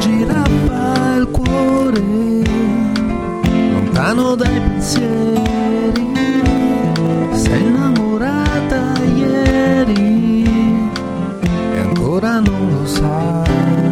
girava cuore lontano dai pensieri. los árboles.